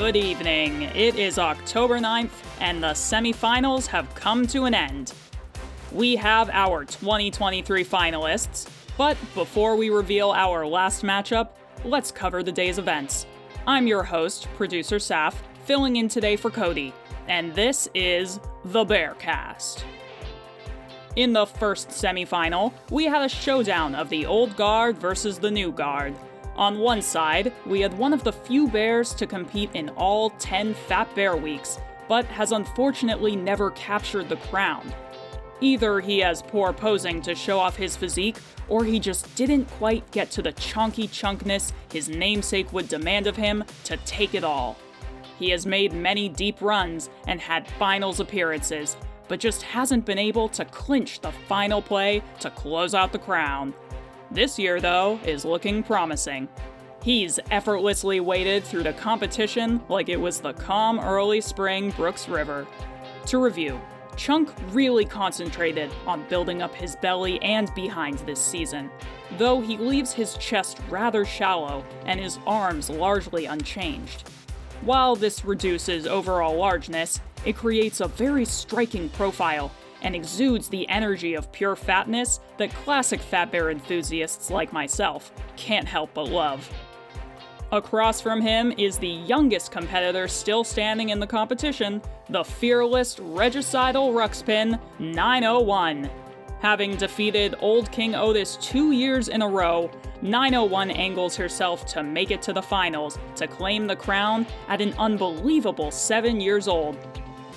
Good evening. It is October 9th, and the semifinals have come to an end. We have our 2023 finalists, but before we reveal our last matchup, let's cover the day's events. I'm your host, producer Saph, filling in today for Cody, and this is the Bearcast. In the first semifinal, we had a showdown of the old guard versus the new guard. On one side, we had one of the few bears to compete in all 10 Fat Bear Weeks, but has unfortunately never captured the crown. Either he has poor posing to show off his physique, or he just didn't quite get to the chunky chunkness his namesake would demand of him to take it all. He has made many deep runs and had finals appearances, but just hasn't been able to clinch the final play to close out the crown. This year, though, is looking promising. He's effortlessly waded through the competition like it was the calm early spring Brooks River. To review, Chunk really concentrated on building up his belly and behind this season, though he leaves his chest rather shallow and his arms largely unchanged. While this reduces overall largeness, it creates a very striking profile and exudes the energy of pure fatness that classic Fat Bear enthusiasts like myself can't help but love. Across from him is the youngest competitor still standing in the competition, the fearless Regicidal Ruxpin 901. Having defeated Old King Otis two years in a row, 901 angles herself to make it to the finals to claim the crown at an unbelievable seven years old.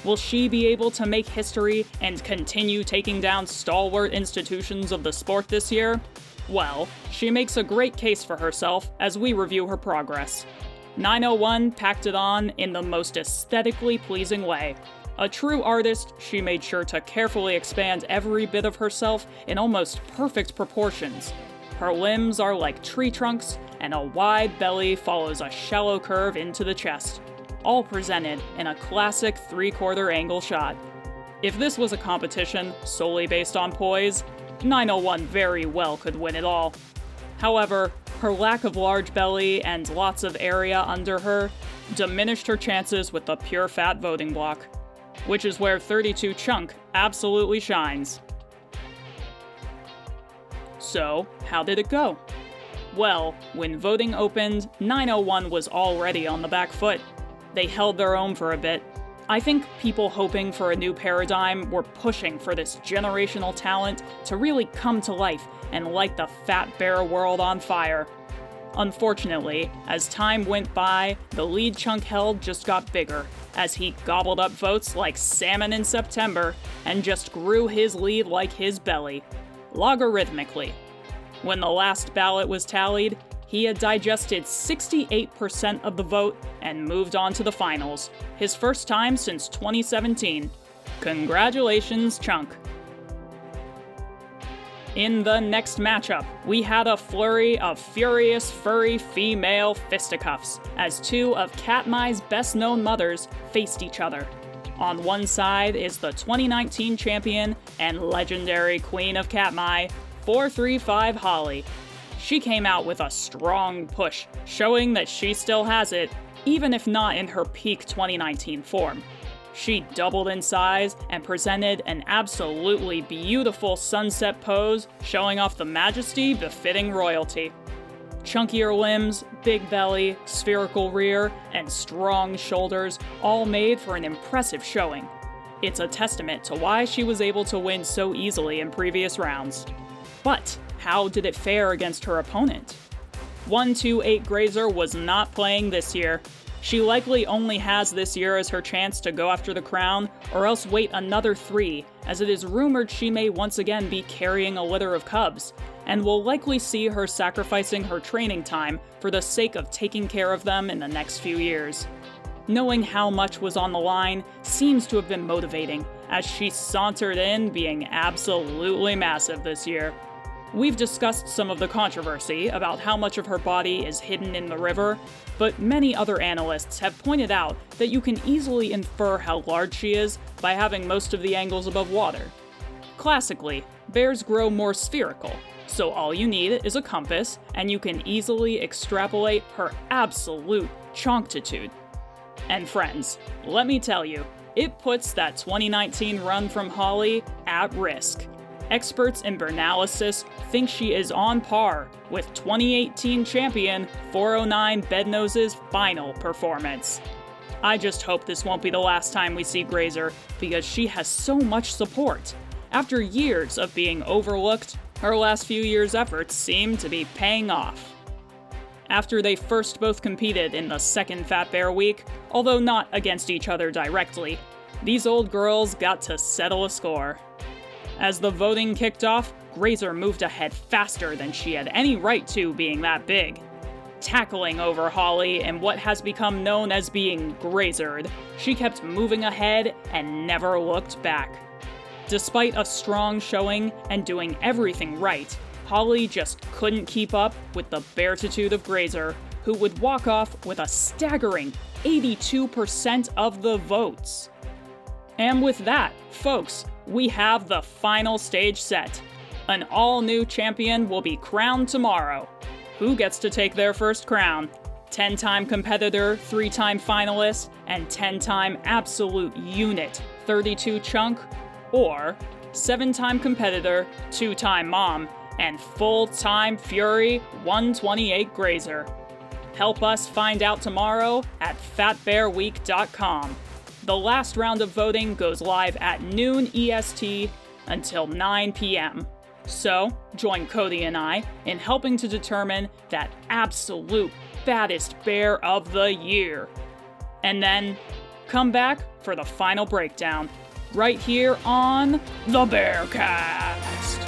Will she be able to make history and continue taking down stalwart institutions of the sport this year? Well, she makes a great case for herself as we review her progress. 901 packed it on in the most aesthetically pleasing way. A true artist, she made sure to carefully expand every bit of herself in almost perfect proportions. Her limbs are like tree trunks, and a wide belly follows a shallow curve into the chest all presented in a classic three quarter angle shot. If this was a competition solely based on poise, 901 very well could win it all. However, her lack of large belly and lots of area under her diminished her chances with the pure fat voting block, which is where 32 Chunk absolutely shines. So, how did it go? Well, when voting opened, 901 was already on the back foot. They held their own for a bit. I think people hoping for a new paradigm were pushing for this generational talent to really come to life and light the fat bear world on fire. Unfortunately, as time went by, the lead chunk held just got bigger, as he gobbled up votes like salmon in September and just grew his lead like his belly, logarithmically. When the last ballot was tallied, he had digested 68% of the vote and moved on to the finals, his first time since 2017. Congratulations, Chunk. In the next matchup, we had a flurry of furious, furry female fisticuffs as two of Katmai's best known mothers faced each other. On one side is the 2019 champion and legendary queen of Katmai, 435 Holly, she came out with a strong push, showing that she still has it, even if not in her peak 2019 form. She doubled in size and presented an absolutely beautiful sunset pose, showing off the majesty befitting royalty. Chunkier limbs, big belly, spherical rear, and strong shoulders all made for an impressive showing. It's a testament to why she was able to win so easily in previous rounds. But how did it fare against her opponent? 128 Grazer was not playing this year. She likely only has this year as her chance to go after the crown, or else wait another three, as it is rumored she may once again be carrying a litter of cubs, and will likely see her sacrificing her training time for the sake of taking care of them in the next few years. Knowing how much was on the line seems to have been motivating, as she sauntered in being absolutely massive this year. We've discussed some of the controversy about how much of her body is hidden in the river, but many other analysts have pointed out that you can easily infer how large she is by having most of the angles above water. Classically, bears grow more spherical, so all you need is a compass, and you can easily extrapolate her absolute chonctitude. And friends, let me tell you, it puts that 2019 run from Holly at risk. Experts in Bearnalysis think she is on par with 2018 champion 409 Beadnose's final performance. I just hope this won't be the last time we see Grazer because she has so much support. After years of being overlooked, her last few years' efforts seem to be paying off. After they first both competed in the second Fat Bear week, although not against each other directly, these old girls got to settle a score. As the voting kicked off, Grazer moved ahead faster than she had any right to, being that big. Tackling over Holly in what has become known as being Grazered, she kept moving ahead and never looked back. Despite a strong showing and doing everything right, Holly just couldn't keep up with the beartitude of Grazer, who would walk off with a staggering 82% of the votes. And with that, folks, we have the final stage set. An all new champion will be crowned tomorrow. Who gets to take their first crown? 10 time competitor, 3 time finalist, and 10 time absolute unit 32 chunk? Or 7 time competitor, 2 time mom, and full time Fury 128 Grazer? Help us find out tomorrow at fatbearweek.com. The last round of voting goes live at noon EST until 9 p.m. So, join Cody and I in helping to determine that absolute fattest bear of the year. And then, come back for the final breakdown, right here on the Bearcast.